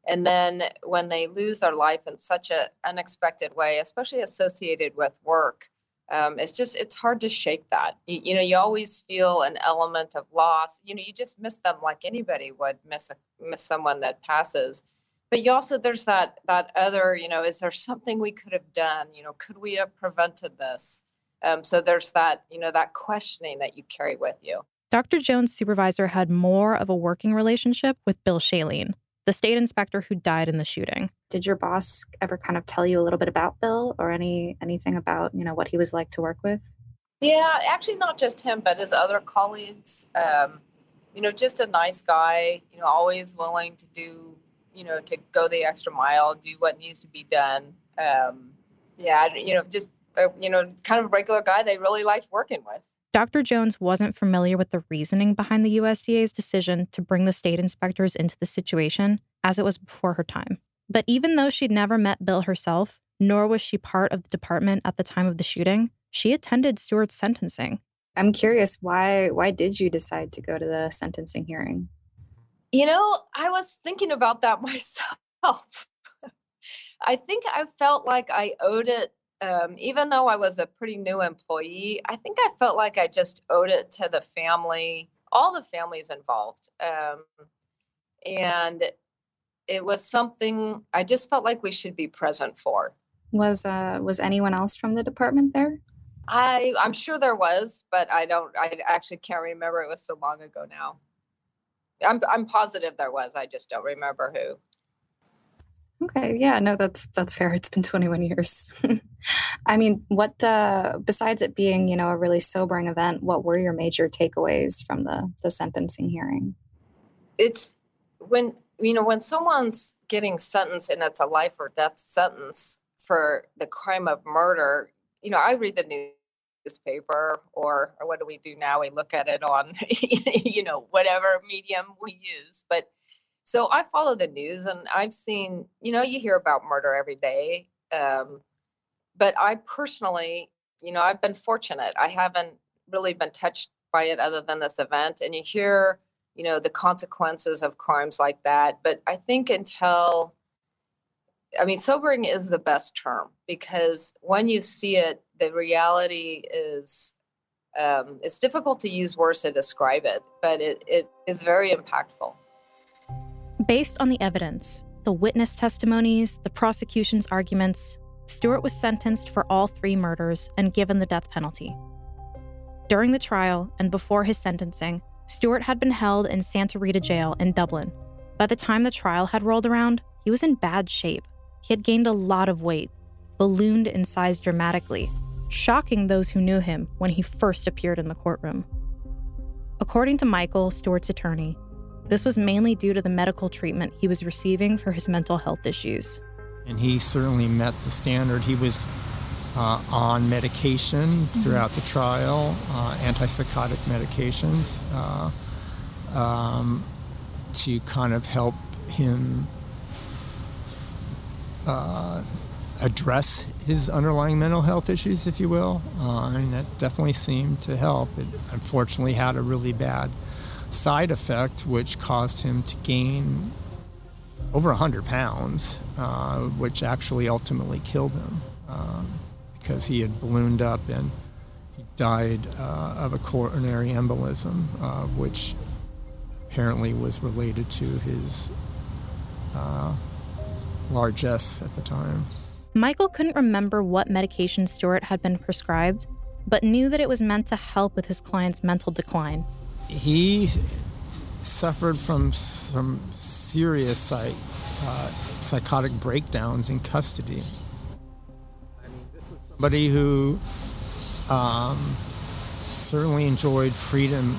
And then when they lose their life in such an unexpected way, especially associated with work, um, it's just it's hard to shake that. You, you, know, you always feel an element of loss. You know, you just miss them like anybody would miss a, miss someone that passes but you also there's that that other you know is there something we could have done? You know could we have prevented this? Um, so there's that you know that questioning that you carry with you. Dr jones supervisor had more of a working relationship with bill shaline the state inspector who died in the shooting. Did your boss ever kind of tell you a little bit about bill or any anything about you know what he was like to work with? Yeah actually not just him but his other colleagues. Um, you know just a nice guy you know always willing to do you know, to go the extra mile, do what needs to be done. Um, yeah, you know, just a, you know, kind of a regular guy they really liked working with. Dr. Jones wasn't familiar with the reasoning behind the USDA's decision to bring the state inspectors into the situation, as it was before her time. But even though she'd never met Bill herself, nor was she part of the department at the time of the shooting, she attended Stuart's sentencing. I'm curious why why did you decide to go to the sentencing hearing? You know, I was thinking about that [LAUGHS] myself. I think I felt like I owed it, um, even though I was a pretty new employee. I think I felt like I just owed it to the family, all the families involved. Um, and it was something I just felt like we should be present for. Was uh, was anyone else from the department there? I I'm sure there was, but I don't. I actually can't remember. It was so long ago now. I'm I'm positive there was. I just don't remember who. Okay, yeah, no, that's that's fair. It's been 21 years. [LAUGHS] I mean, what uh, besides it being, you know, a really sobering event, what were your major takeaways from the the sentencing hearing? It's when you know when someone's getting sentenced and it's a life or death sentence for the crime of murder. You know, I read the newspaper, or or what do we do now? We look at it on, [LAUGHS] you know, whatever medium we use, but so I follow the news and I've seen, you know, you hear about murder every day. Um, but I personally, you know, I've been fortunate. I haven't really been touched by it other than this event. And you hear, you know, the consequences of crimes like that. But I think until, I mean, sobering is the best term because when you see it, the reality is, um, it's difficult to use words to describe it, but it, it is very impactful. Based on the evidence, the witness testimonies, the prosecution's arguments, Stuart was sentenced for all three murders and given the death penalty. During the trial and before his sentencing, Stuart had been held in Santa Rita Jail in Dublin. By the time the trial had rolled around, he was in bad shape. He had gained a lot of weight, ballooned in size dramatically, shocking those who knew him when he first appeared in the courtroom. According to Michael, Stuart's attorney, this was mainly due to the medical treatment he was receiving for his mental health issues. And he certainly met the standard. He was uh, on medication mm-hmm. throughout the trial, uh, antipsychotic medications, uh, um, to kind of help him uh, address his underlying mental health issues, if you will. Uh, and that definitely seemed to help. It unfortunately had a really bad side effect, which caused him to gain over 100 pounds, uh, which actually ultimately killed him um, because he had ballooned up and he died uh, of a coronary embolism, uh, which apparently was related to his uh, largesse at the time. Michael couldn't remember what medication Stuart had been prescribed, but knew that it was meant to help with his client's mental decline he suffered from some serious psych, uh, psychotic breakdowns in custody. I mean, this is somebody who um, certainly enjoyed freedom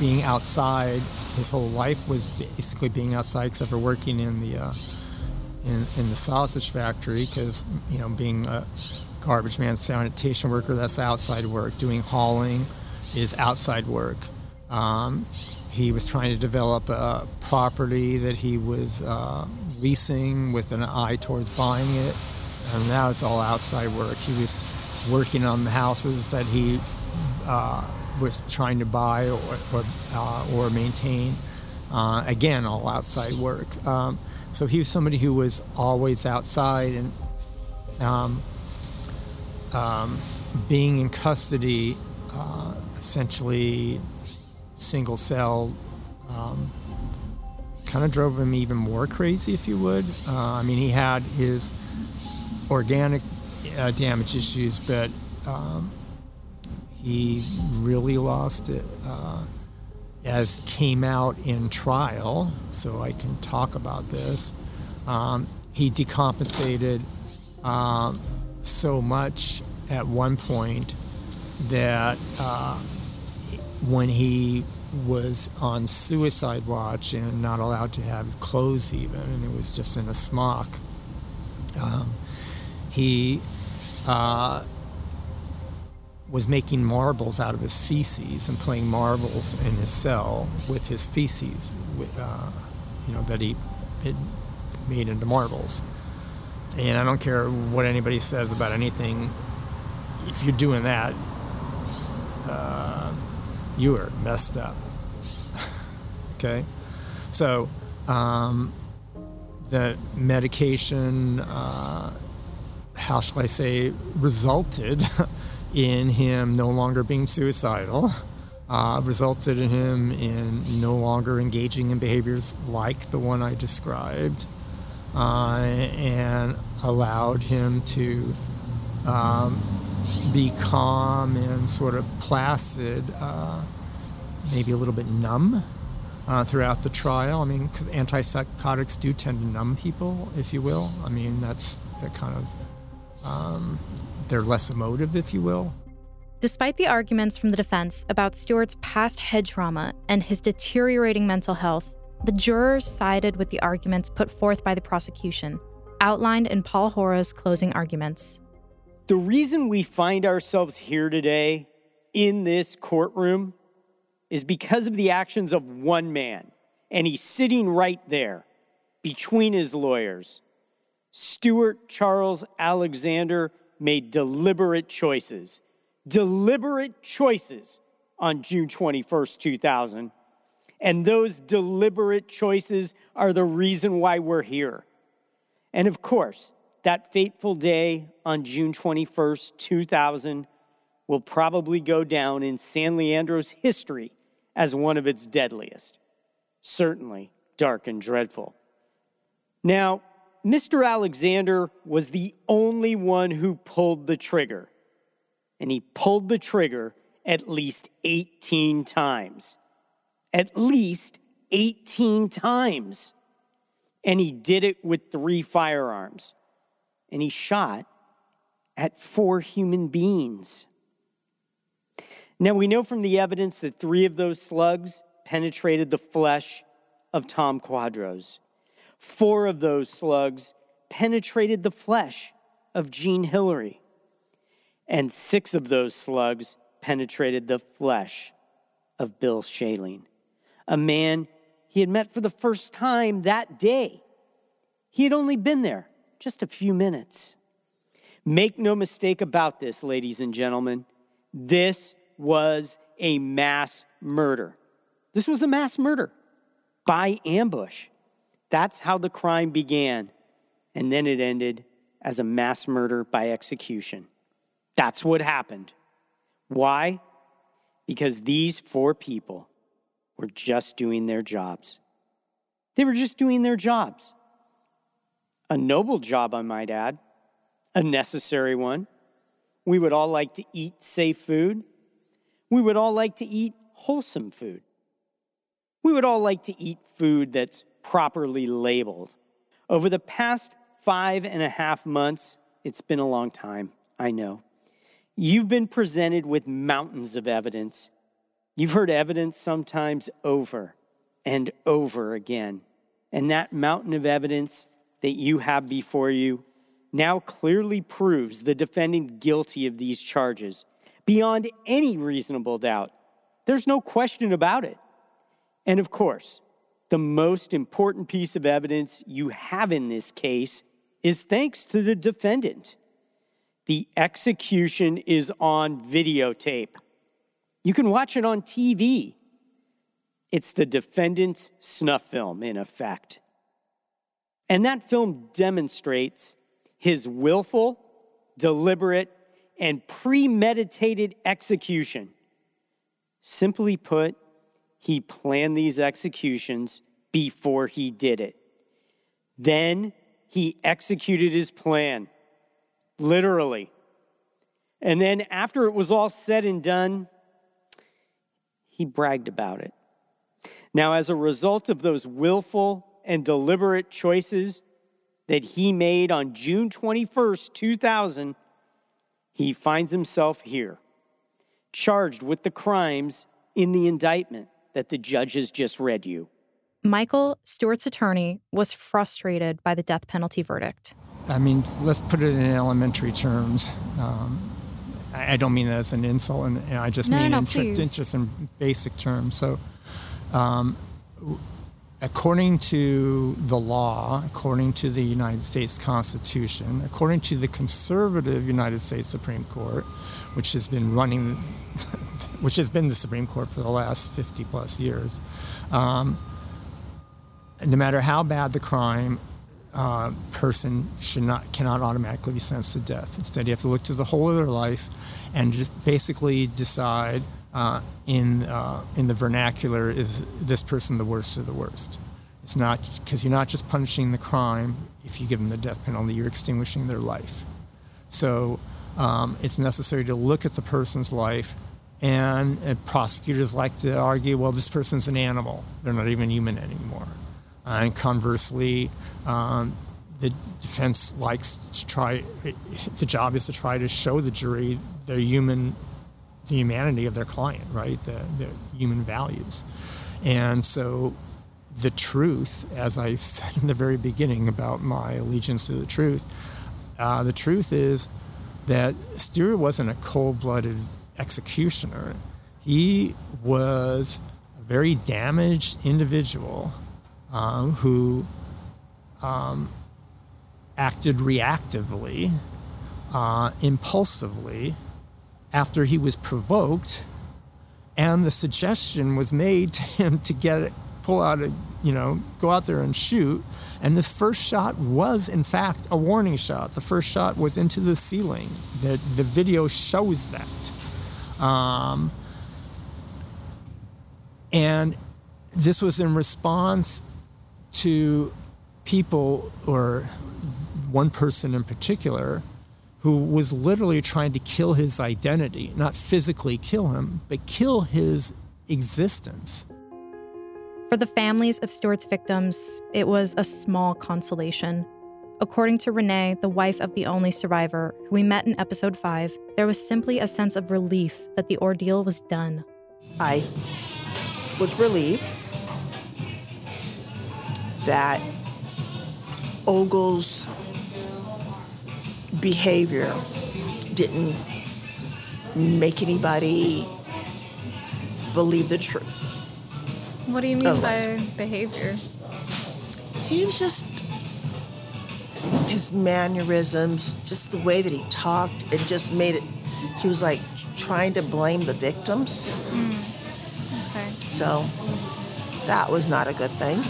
being outside. His whole life was basically being outside, except for working in the uh, in, in the sausage factory, because you know, being a garbage man, sanitation worker, that's outside work. Doing hauling is outside work. Um, he was trying to develop a property that he was uh, leasing with an eye towards buying it, and that was all outside work. He was working on the houses that he uh, was trying to buy or or, uh, or maintain. Uh, again, all outside work. Um, so he was somebody who was always outside and um, um, being in custody uh, essentially single cell um, kind of drove him even more crazy, if you would. Uh, I mean, he had his organic uh, damage issues, but um, he really lost it uh, as came out in trial. So I can talk about this. Um, he decompensated um, so much at one point that uh, when he was on suicide watch and not allowed to have clothes even, and it was just in a smock. Um, he uh, was making marbles out of his feces and playing marbles in his cell with his feces, uh, you know, that he had made into marbles. And I don't care what anybody says about anything. If you're doing that, uh, you are messed up. [LAUGHS] okay? So, um, the medication, uh, how shall I say, resulted [LAUGHS] in him no longer being suicidal, uh, resulted in him in no longer engaging in behaviors like the one I described, uh, and allowed him to um, be calm and sort of placid, uh, maybe a little bit numb. uh, throughout the trial. I mean, antipsychotics do tend to numb people, if you will. I mean, that's the kind of, um, they're less emotive, if you will. Despite the arguments from the defense about Stuart's past head trauma and his deteriorating mental health, the jurors sided with the arguments put forth by the prosecution, outlined in Paul Hora's closing arguments. The reason we find ourselves here today in this courtroom is because of the actions of one man, and he's sitting right there between his lawyers. Stuart Charles Alexander made deliberate choices, deliberate choices on June 21st, 2000. And those deliberate choices are the reason why we're here. And of course, that fateful day on June 21st, 2000, will probably go down in San Leandro's history as one of its deadliest. Certainly dark and dreadful. Now, Mr. Alexander was the only one who pulled the trigger, and he pulled the trigger at least 18 times. At least 18 times. And he did it with three firearms and he shot at four human beings. Now, we know from the evidence that three of those slugs penetrated the flesh of Tom Quadros. Four of those slugs penetrated the flesh of Jean Hillery, And six of those slugs penetrated the flesh of Bill Shaline, a man he had met for the first time that day. He had only been there just a few minutes. Make no mistake about this, ladies and gentlemen. This was a mass murder. This was a mass murder by ambush. That's how the crime began. And then it ended as a mass murder by execution. That's what happened. Why? Because these four people were just doing their jobs. They were just doing their jobs. A noble job, I might add, a necessary one. We would all like to eat safe food. We would all like to eat wholesome food. We would all like to eat food that's properly labeled. Over the past five and a half months, it's been a long time, I know. You've been presented with mountains of evidence. You've heard evidence sometimes over and over again. And that mountain of evidence that you have before you now clearly proves the defendant guilty of these charges beyond any reasonable doubt. There's no question about it. And of course, the most important piece of evidence you have in this case is thanks to the defendant. The execution is on videotape. You can watch it on TV. It's the defendant's snuff film, in effect. And that film demonstrates his willful, deliberate, and premeditated execution. Simply put, he planned these executions before he did it. Then he executed his plan, literally. And then, after it was all said and done, he bragged about it. Now, as a result of those willful and deliberate choices that he made on June 21st, 2000, he finds himself here, charged with the crimes in the indictment that the judge has just read you. Michael, Stuart's attorney, was frustrated by the death penalty verdict. I mean, let's put it in elementary terms. Um, I don't mean that as an insult, and I just no, mean no, in, tr- just in basic terms. So, um, according to the law, according to the United States Constitution, according to the conservative United States Supreme Court, which has been running, which has been the Supreme Court for the last 50 plus years, um, no matter how bad the crime, uh, person should not cannot automatically be sentenced to death. Instead, you have to look to the whole of their life and just basically decide uh, in uh, in the vernacular is this person the worst of the worst. It's not because you're not just punishing the crime. If you give them the death penalty, you're extinguishing their life. So um, it's necessary to look at the person's life And, and prosecutors like to argue, well, this person's an animal. They're not even human anymore. Uh, and conversely, um, the defense likes to try, the job is to try to show the jury the human, the humanity of their client, right? The, the human values. And so the truth, as I [LAUGHS] said in the very beginning about my allegiance to the truth, uh, the truth is that Stuart wasn't a cold blooded executioner. He was a very damaged individual um, who um, acted reactively, uh, impulsively, after he was provoked, and the suggestion was made [LAUGHS] to him to get pull out a you know go out there and shoot. And this first shot was, in fact, a warning shot. The first shot was into the ceiling. The the video shows that. Um, and this was in response to people or one person in particular who was literally trying to kill his identity, not physically kill him, but kill his existence. For the families of Stuart's victims, it was a small consolation. According to Renee, the wife of the only survivor, who we met in episode 5, there was simply a sense of relief that the ordeal was done. I was relieved that Ogle's behavior didn't make anybody believe the truth. What do you mean by behavior? He was just his mannerisms, just the way that he talked, it just made it. He was like trying to blame the victims. Mm. Okay. So that was not a good thing.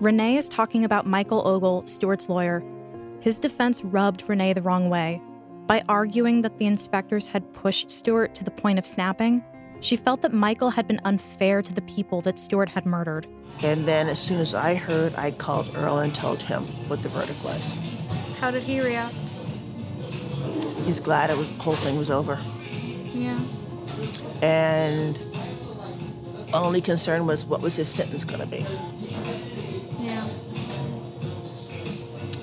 Renee is talking about Michael Ogle, Stuart's lawyer. His defense rubbed Renee the wrong way. By arguing that the inspectors had pushed Stuart to the point of snapping, she felt that Michael had been unfair to the people that Stuart had murdered. And then as soon as I heard, I called Earl and told him what the verdict was. How did he react? He's glad it was the whole thing was over. Yeah. And only concern was what was his sentence going to be. Yeah.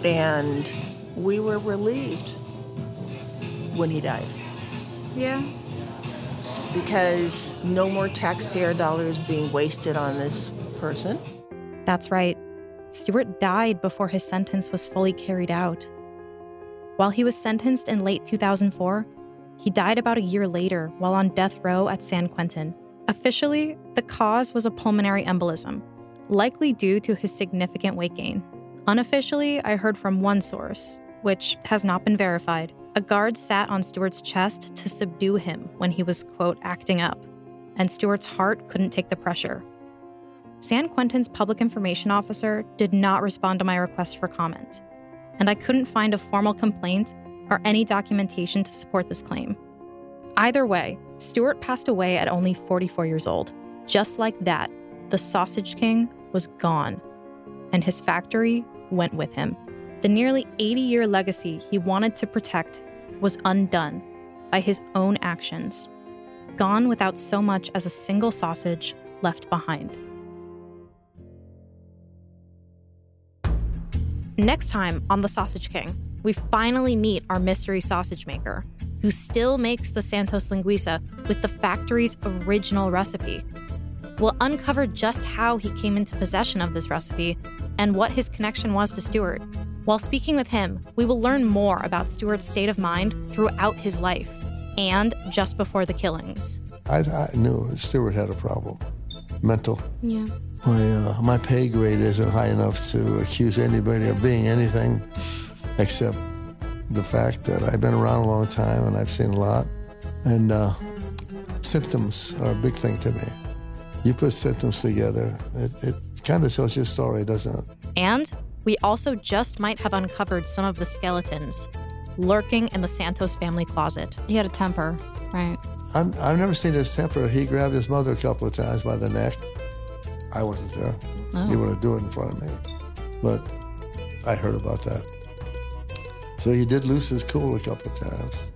And we were relieved when he died Yeah. Because no more taxpayer dollars being wasted on this person. That's right. Stuart died before his sentence was fully carried out. While he was sentenced in late 2004, he died about a year later while on death row at San Quentin. Officially, the cause was a pulmonary embolism, likely due to his significant weight gain. Unofficially, I heard from one source, which has not been verified. A guard sat on Stuart's chest to subdue him when he was, quote, acting up, and Stuart's heart couldn't take the pressure. San Quentin's public information officer did not respond to my request for comment, and I couldn't find a formal complaint or any documentation to support this claim. Either way, Stuart passed away at only 44 years old. Just like that, the Sausage King was gone, and his factory went with him. The nearly 80 year legacy he wanted to protect was undone by his own actions, gone without so much as a single sausage left behind. Next time on The Sausage King, we finally meet our mystery sausage maker, who still makes the Santos Linguiça with the factory's original recipe. We'll uncover just how he came into possession of this recipe and what his connection was to Stuart. While speaking with him, we will learn more about Stuart's state of mind throughout his life and just before the killings. I, I knew Stuart had a problem, mental. Yeah. My, uh, my pay grade isn't high enough to accuse anybody of being anything except the fact that I've been around a long time and I've seen a lot. And uh, symptoms are a big thing to me. You put symptoms together, it, it kind of tells your story, doesn't it? And we also just might have uncovered some of the skeletons lurking in the Santos family closet. He had a temper, right? I'm, I've never seen his temper. He grabbed his mother a couple of times by the neck. I wasn't there. Oh. He wouldn't do it in front of me. But I heard about that. So he did lose his cool a couple of times.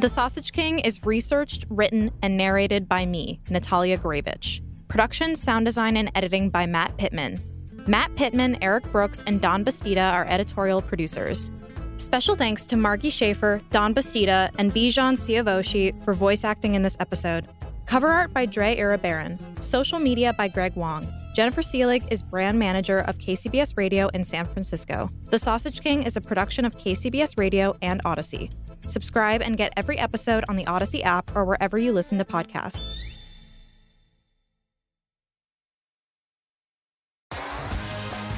The Sausage King is researched, written, and narrated by me, Natalia Gurevich. Production, sound design, and editing by Matt Pitman. Matt Pitman, Eric Brooks, and Don Bastida are editorial producers. Special thanks to Margie Schaefer, Don Bastida, and Bijan Siavoshi for voice acting in this episode. Cover art by Dre Irabaran. Social media by Greg Wong. Jennifer Seelig is brand manager of KCBS Radio in San Francisco. The Sausage King is a production of KCBS Radio and Odyssey. Subscribe and get every episode on the Odyssey app or wherever you listen to podcasts.